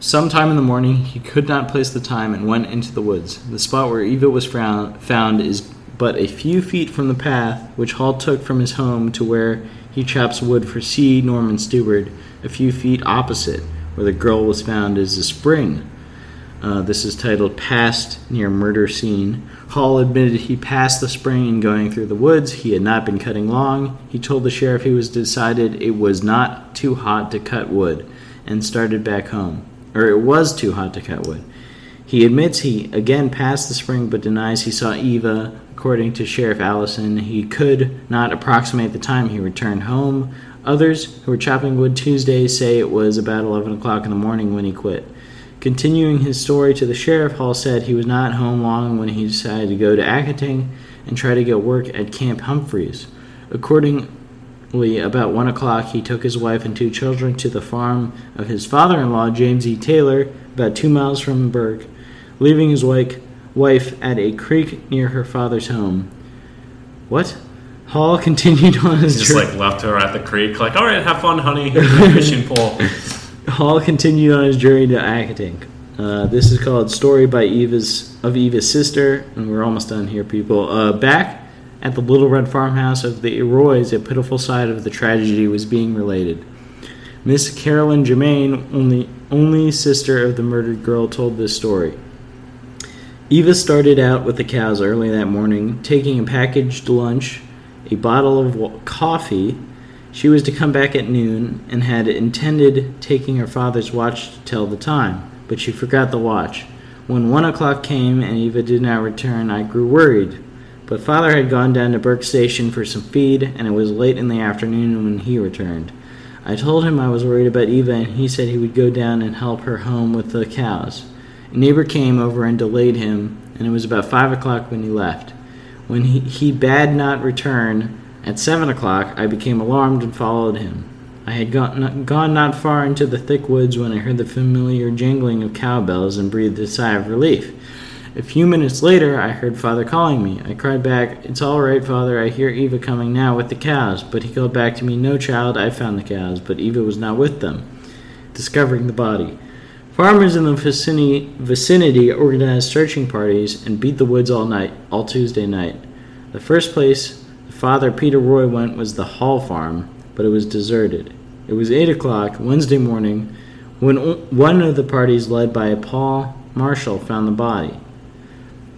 sometime in the morning. He could not place the time and went into the woods. The spot where Eva was found, is but a few feet from the path which Hall took from his home to where he chops wood for C. Norman Stewart. A few feet opposite where the girl was found is a spring. Uh, this is titled Passed Near Murder Scene. Hall admitted he passed the spring in going through the woods. He had not been cutting long. He told the sheriff he was decided it was not too hot to cut wood and started back home. Or it was too hot to cut wood. He admits he again passed the spring but denies he saw Eva. According to Sheriff Allison, he could not approximate the time he returned home. Others who were chopping wood Tuesday say it was about 11 o'clock in the morning when he quit. Continuing his story to the sheriff, Hall said he was not home long when he decided to go to Accotink and try to get work at Camp Humphreys. Accordingly, about 1 o'clock, he took his wife and two children to the farm of his father in law, James E. Taylor, about two miles from Burke, leaving his wife, wife at a creek near her father's home. What? Hall continued on his just journey. like left her at the creek. Like, all right, have fun, honey. Here's my fishing pole. Hall continued on his journey to Accotink. Uh, this is called "Story by Eva's of Eva's Sister," and we're almost done here, people. Uh, back at the Little Red Farmhouse of the Roys, a pitiful side of the tragedy was being related. Miss Carolyn Germain, only only sister of the murdered girl, told this story. Eva started out with the cows early that morning, taking a packaged lunch, a bottle of coffee. She was to come back at noon and had intended taking her father's watch to tell the time, but she forgot the watch. When one o'clock came and Eva did not return, I grew worried. But father had gone down to Burke Station for some feed, and it was late in the afternoon when he returned. I told him I was worried about Eva, and he said he would go down and help her home with the cows. A neighbor came over and delayed him, and it was about five o'clock when he left. When he, he bade not return at seven o'clock, I became alarmed and followed him. I had gone gone not far into the thick woods when I heard the familiar jangling of cowbells and breathed a sigh of relief. A few minutes later, I heard father calling me. I cried back, It's all right, father. I hear Eva coming now with the cows. But he called back to me, No, child, I found the cows, but Eva was not with them. Discovering the body. Farmers in the vicinity, vicinity organized searching parties and beat the woods all night, all Tuesday night. The first place the Father Peter Roy went was the Hall Farm, but it was deserted. It was 8 o'clock Wednesday morning when one of the parties, led by Paul Marshall, found the body.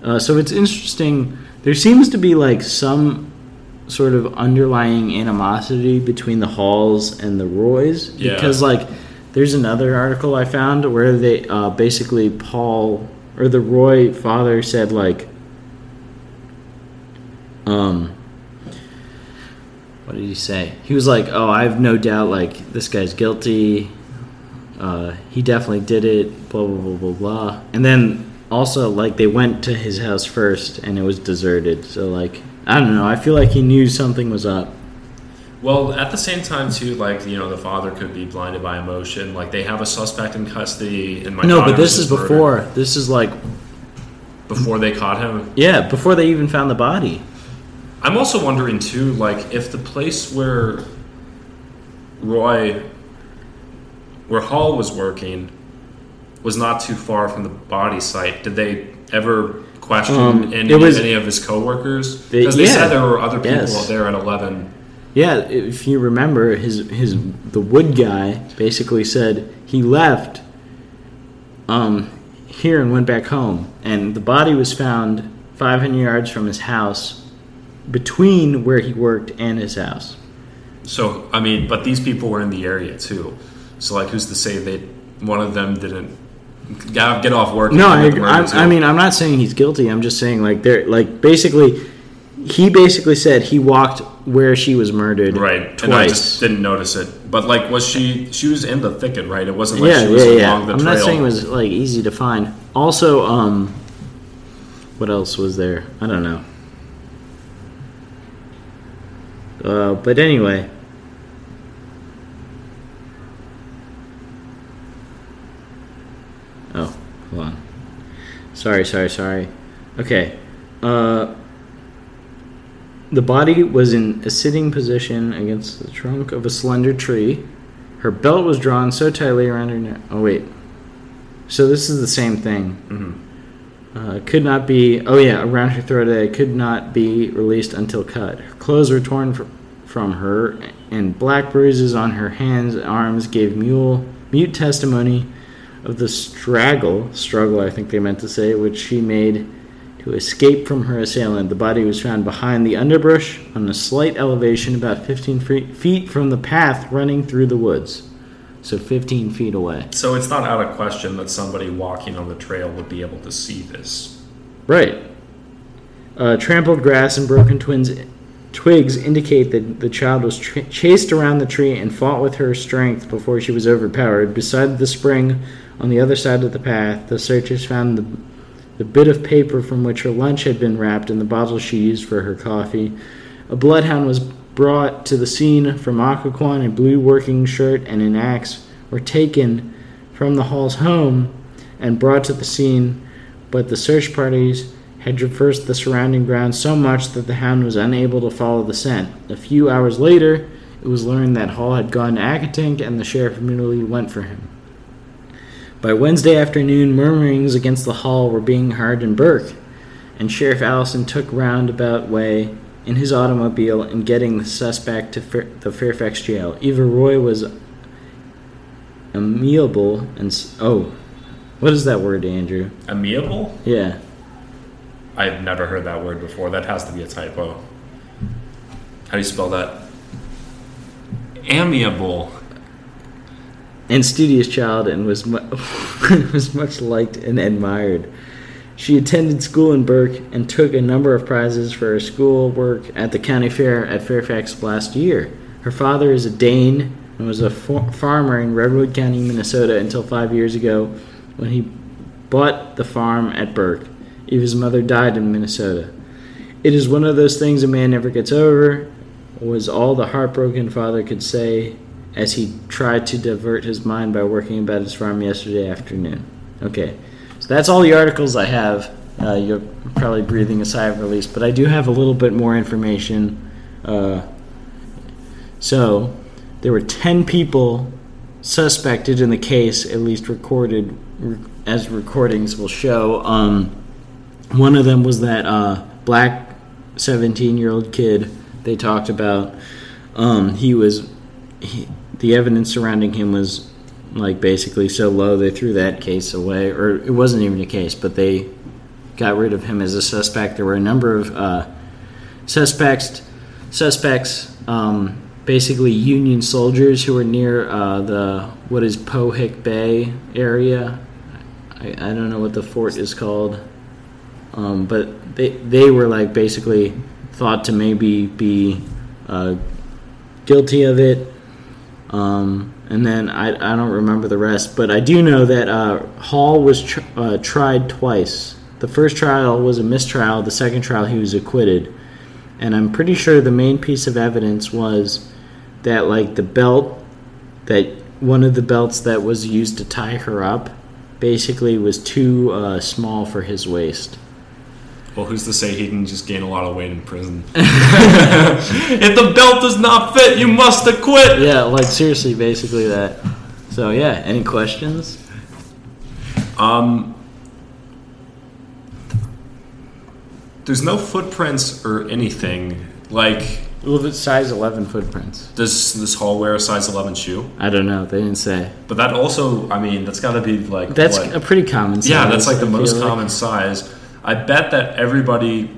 Uh, so it's interesting. There seems to be like some sort of underlying animosity between the Halls and the Roys Yeah. because like there's another article I found where they uh, basically Paul or the Roy father said like um what did he say? He was like, "Oh, I have no doubt like this guy's guilty. Uh, he definitely did it. Blah blah blah blah blah." And then also like they went to his house first and it was deserted. So like I don't know. I feel like he knew something was up. Well, at the same time, too, like you know, the father could be blinded by emotion. Like they have a suspect in custody, and my no, but this is murdered before. This is like before they caught him. yeah, before they even found the body. I'm also wondering too, like if the place where Roy, where Hall was working, was not too far from the body site. Did they ever question Um, any, was- any of his coworkers? Because they, yeah. said there were other people Yes. there at eleven. Yeah, if you remember, his his the wood guy basically said he left um, here and went back home, and the body was found 500 yards from his house, between where he worked and his house. So I mean, but these people were in the area too. So like, who's to say they one of them didn't get get off work? No, I, I. I mean I'm not saying he's guilty. I'm just saying like they're like basically, he basically said he walked where she was murdered right. And I just didn't notice it. But like, was she? She was in the thicket, right? It wasn't like yeah, she was yeah, yeah. along the I'm trail. not saying it was like easy to find. Also, um, what else was there? I don't know. Uh, but anyway. Oh, hold on. Sorry, sorry, sorry. Okay. Uh, the body was in a sitting position against the trunk of a slender tree. Her belt was drawn so tightly around her neck. Oh, wait. So this is the same thing. Mm-hmm. Uh, could not be. Oh, yeah, around her throat. It could not be released until cut. Her clothes were torn fr- from her, and black bruises on her hands and arms gave mule, mute testimony of the straggle, struggle, I think they meant to say, which she made to escape from her assailant. The body was found behind the underbrush on a slight elevation about 15 feet from the path running through the woods. So 15 feet away. So it's not out of question that somebody walking on the trail would be able to see this. Right. Uh, trampled grass and broken twins, twigs indicate that the child was tra- chased around the tree and fought with her strength before she was overpowered. Beside the spring on the other side of the path, the searchers found the, the bit of paper from which her lunch had been wrapped and the bottle she used for her coffee. A bloodhound was brought to the scene from Occoquan. A blue working shirt and an axe were taken from the Hall's home and brought to the scene, but the search parties had traversed the surrounding ground so much that the hound was unable to follow the scent. A few hours later, it was learned that Hall had gone to Accotink and the sheriff immediately went for him. By Wednesday afternoon, murmurings against the Hall were being heard in Burke, and Sheriff Allison took roundabout way in his automobile and getting the suspect to Fair- the Fairfax jail. Eva Roy was amiable and s- oh, what is that word, Andrew? Amiable? Yeah, I've never heard that word before. That has to be a typo. How do you spell that? Amiable. And studious child, and was mu- was much liked and admired. She attended school in Burke and took a number of prizes for her school work at the county fair at Fairfax last year. Her father is a Dane and was a fa- farmer in Redwood County, Minnesota until five years ago when he bought the farm at Burke. Eva's mother died in Minnesota. It is one of those things a man never gets over, was all the heartbroken father could say as he tried to divert his mind by working about his farm yesterday afternoon. Okay, so that's all the articles I have. Uh, you're probably breathing a sigh of release, but I do have a little bit more information. Uh, so, there were 10 people suspected in the case, at least recorded re- as recordings will show. Um, one of them was that uh, black 17 year old kid they talked about. Um, he was, he, the evidence surrounding him was like basically so low they threw that case away, or it wasn't even a case, but they got rid of him as a suspect. There were a number of uh, suspects, suspects, um, basically Union soldiers who were near uh, the what is Pohick Bay area. I, I don't know what the fort is called, um, but they they were like basically thought to maybe be uh, guilty of it. Um, and then I, I don't remember the rest, but I do know that uh, Hall was tr- uh, tried twice. The first trial was a mistrial. The second trial, he was acquitted. And I'm pretty sure the main piece of evidence was that, like, the belt, that one of the belts that was used to tie her up, basically was too uh, small for his waist. Well, who's to say he can just gain a lot of weight in prison? if the belt does not fit, you must acquit. Yeah, like seriously, basically that. So yeah, any questions? Um, there's no footprints or anything. Like, Well, if it's size 11 footprints. does this hall wear a size 11 shoe? I don't know. They didn't say. But that also, I mean, that's got to be like That's what? a pretty common size. yeah, that's like the I most like. common size. I bet that everybody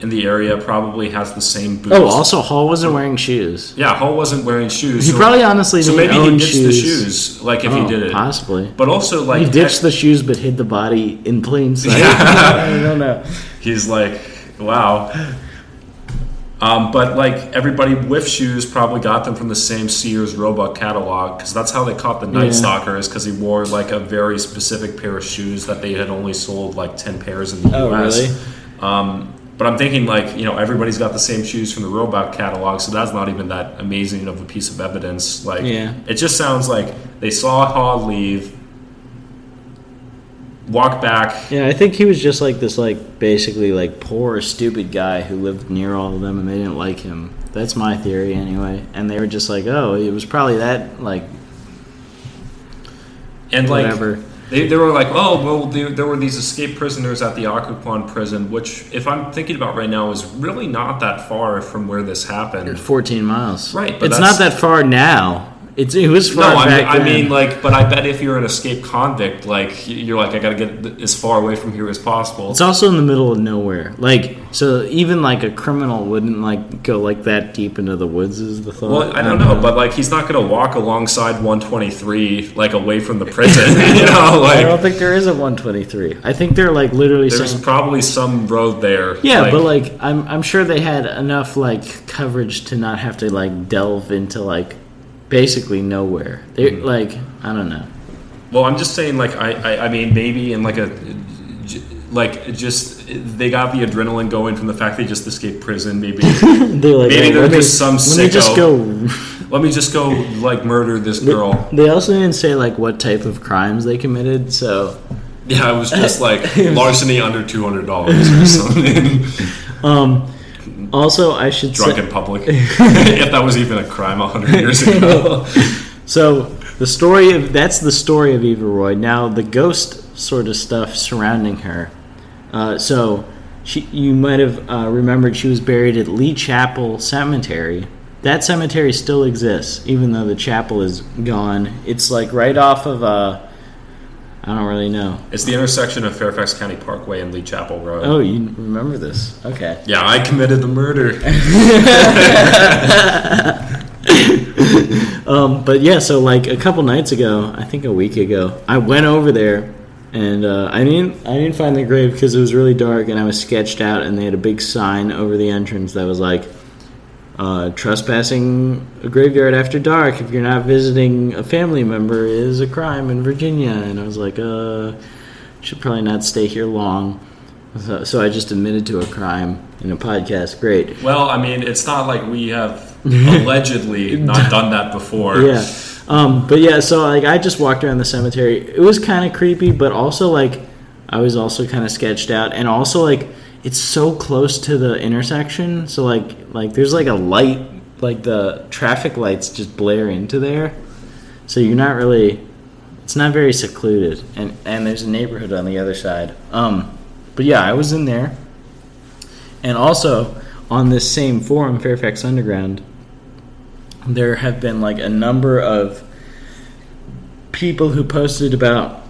in the area probably has the same boots. Oh, also Hall wasn't wearing shoes. yeah, Hall wasn't wearing shoes. He so- probably honestly so maybe he ditched shoes. the shoes, like if Oh, he did it. possibly. But also, like he ditched the shoes but hid the body in plain sight. Yeah. I don't know. He's like, wow. Um, but like everybody with shoes probably got them from the same Sears Roebuck catalog because that's how they caught the Night Yeah. Stalker is because he wore like a very specific pair of shoes that they had only sold like ten pairs in the Oh, U.S. really? Um, but I'm thinking like you know everybody's got the same shoes from the Roebuck catalog, so that's not even that amazing of a piece of evidence. Like, Yeah. it just sounds like they saw Hall leave, walk back, Yeah, I think he was just like this, like basically like poor, stupid guy who lived near all of them, and they didn't like him. That's my theory, anyway. And they were just like, oh, it was probably that, like and like whatever. They, they were like, oh, well, there, there were these escaped prisoners at the Occoquan prison, which, if I'm thinking about right now, is really not that far from where this happened. 14 miles. Right, but it's not that far now. It's it was No, far I mean, I mean, like, but I bet if you're an escaped convict, like, you're like, I gotta get as far away from here as possible. It's also in the middle of nowhere. Like, so even like a criminal wouldn't like go like that deep into the woods. Is the thought? Well, I don't know, but like, he's not gonna walk alongside 123, like, away from the prison. you know, like, I don't think there is a 123. I think they're like literally there's saying. probably some road there. Yeah, but like I'm I'm sure they had enough like coverage to not have to like delve into like basically nowhere. They Mm-hmm. like I don't know. Well, I'm just saying, like, I, I, I mean, maybe in like a, j- like, just they got the adrenaline going from the fact they just escaped prison. Maybe They're like Maybe "Hey, they're let me- just some Let me just go. let me just go like murder this girl. They also didn't say like what type of crimes they committed, so Yeah, it was just like larceny under two hundred dollars or something. um. Also, I should Drunk say in public, if that was even a crime a hundred years ago. so. The story of that's the story of Eva Roy. Now the ghost sort of stuff surrounding her. Uh, so she you might have uh, remembered she was buried at Lee Chapel Cemetery. That cemetery still exists, even though the chapel is gone. It's like right off of uh, I don't really know. It's the intersection of Fairfax County Parkway and Lee Chapel Road. Oh, you remember this? Okay. Yeah, I committed the murder. Um, but yeah, so like a couple nights ago, I think a week ago, I went over there, and uh, I didn't I didn't find the grave because it was really dark, and I was sketched out, and they had a big sign over the entrance that was like, uh, "Trespassing a graveyard after dark if you're not visiting a family member is a crime in Virginia," and I was like, "Uh, should probably not stay here long." So, so I just admitted to a crime in a podcast. Great. Well, I mean, it's not like we have allegedly not done that before. Yeah. Um, but yeah, so like I just walked around the cemetery. It was kind of creepy, but also like I was also kind of sketched out, and also like it's so close to the intersection. So like like there's like a light, like the traffic lights just blare into there. So you're not really. It's not very secluded, and and there's a neighborhood on the other side. Um, but yeah, I was in there, and also on this same forum, Fairfax Underground there have been like a number of people who posted about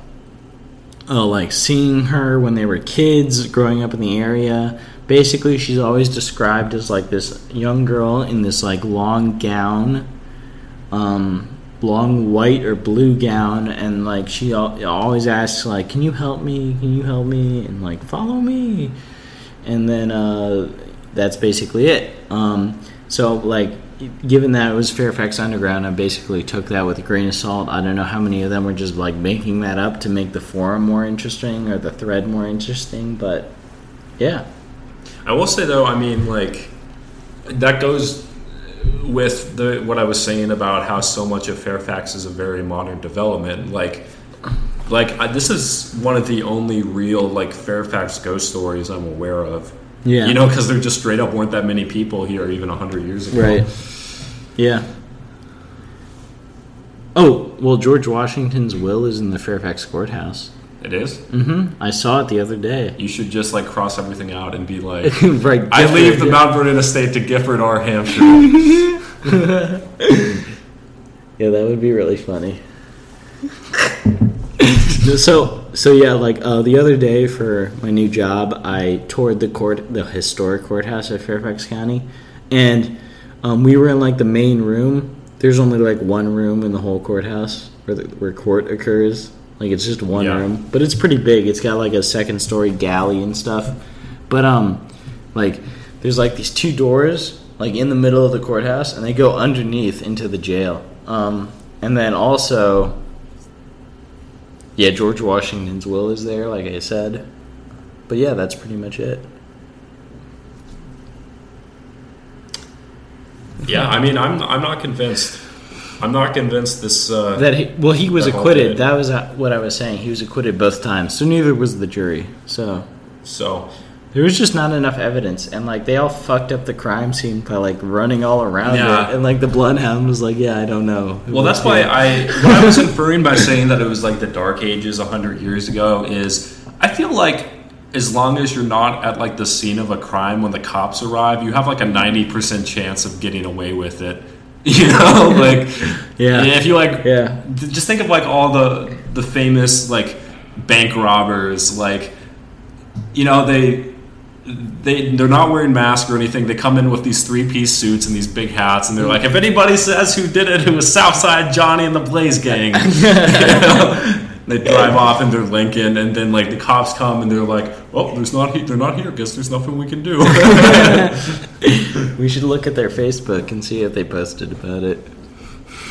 oh like seeing her when they were kids growing up in the area. Basically she's always described as like this young girl in this like long gown um long white or blue gown and like she al- always asks like can you help me? Can you help me? And like follow me. And then uh that's basically it. Um so like given that it was Fairfax Underground, I basically took that with a grain of salt. I don't know how many of them were just like making that up to make the forum more interesting or the thread more interesting, but yeah. I will say though, I mean, like that goes with the what I was saying about how so much of Fairfax is a very modern development. Like, like I, this is one of the only real like Fairfax ghost stories I'm aware of. Yeah. You know, because there just straight up weren't that many people here even hundred years ago. Right. Yeah. Oh, well, George Washington's will is in the Fairfax courthouse. It is. Mm-hmm. I saw it the other day. You should just like cross everything out and be like, right. I leave the yeah. Mount Vernon estate to Gifford or Hampshire. Yeah, that would be really funny. so, so yeah, like uh, the other day for my new job, I toured the court, the historic courthouse of Fairfax County, and um, we were in like the main room. There's only like one room in the whole courthouse where the, where court occurs. Like it's just one Yeah. room, but it's pretty big. It's got like a second story galley and stuff. But um, like there's like these two doors like in the middle of the courthouse, and they go underneath into the jail. Um, and then also, yeah, George Washington's will is there, like I said. But yeah, that's pretty much it. yeah, I mean, I'm I'm not convinced. I'm not convinced this. Uh, That he, well, he was That acquitted. That was uh, what I was saying. He was acquitted both times. So neither was the jury. So so there was just not enough evidence, and like they all fucked up the crime scene by like running all around Yeah. it, and like the bloodhound was like, "Yeah, I don't know." Well, that's why. I what I was inferring by saying that it was like the Dark Ages hundred years ago is I feel like as long as you're not at like the scene of a crime when the cops arrive, you have like a ninety percent chance of getting away with it. You know, like Yeah. if you like, Yeah. just think of like all the the famous like bank robbers, like you know they they they're not wearing masks or anything. They come in with these three piece suits and these big hats, and they're like, if anybody says who did it, it was Southside Johnny and the Blaze Gang. They drive off in their Lincoln, and then like the cops come, and they're like, "Oh, there's not he- they're not here. Guess there's nothing we can do." We should look at their Facebook and see if they posted about it.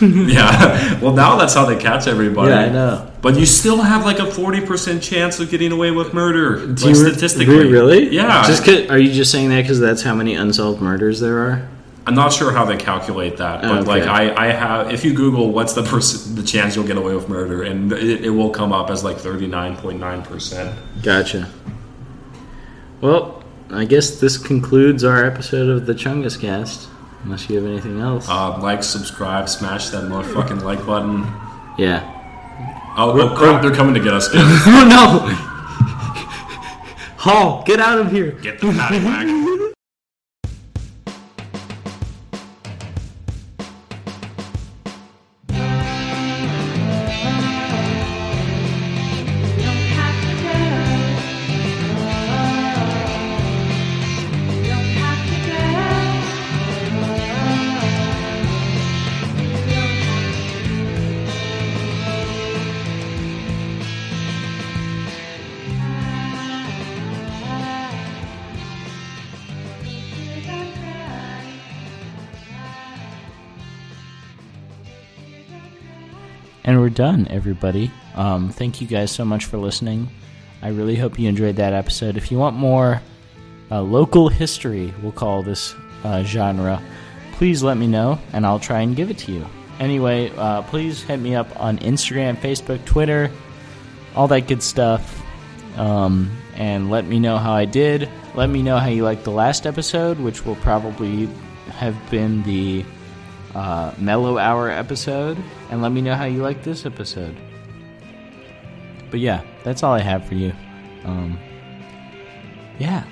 yeah. Well, now that's how they catch everybody. Yeah, I know. But you still have like a forty percent chance of getting away with murder, Do like you statistically. really? Yeah. Just are you just saying that because that's how many unsolved murders there are? I'm not sure how they calculate that, but Okay. like I, I have. If you Google what's the the chance you'll get away with murder, and it, it will come up as like thirty nine point nine percent. Gotcha. Well, I guess this concludes our episode of the Chungus Cast. Unless you have anything else. Uh, like, subscribe, smash that motherfucking like button. yeah. Oh, oh crap! They're coming to get us. Oh no! Hall, get out of here. Get the paddy wagon. Done, everybody. Um, thank you guys so much for listening. I really hope you enjoyed that episode. If you want more uh, local history, we'll call this uh, genre, please let me know and I'll try and give it to you. Anyway, uh, please hit me up on Instagram, Facebook, Twitter, all that good stuff. Um, and let me know how I did. Let me know how you liked the last episode, which will probably have been the uh, Mellow Hour episode, and let me know how you like this episode. But yeah, that's all I have for you. Um, yeah,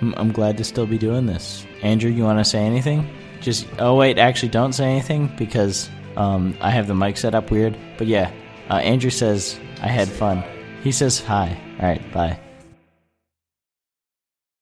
I'm, I'm glad to still be doing this. Andrew, you want to say anything? Just oh wait, actually don't say anything because um, I have the mic set up weird. But yeah, uh, Andrew says I had fun. He says hi. All right, bye.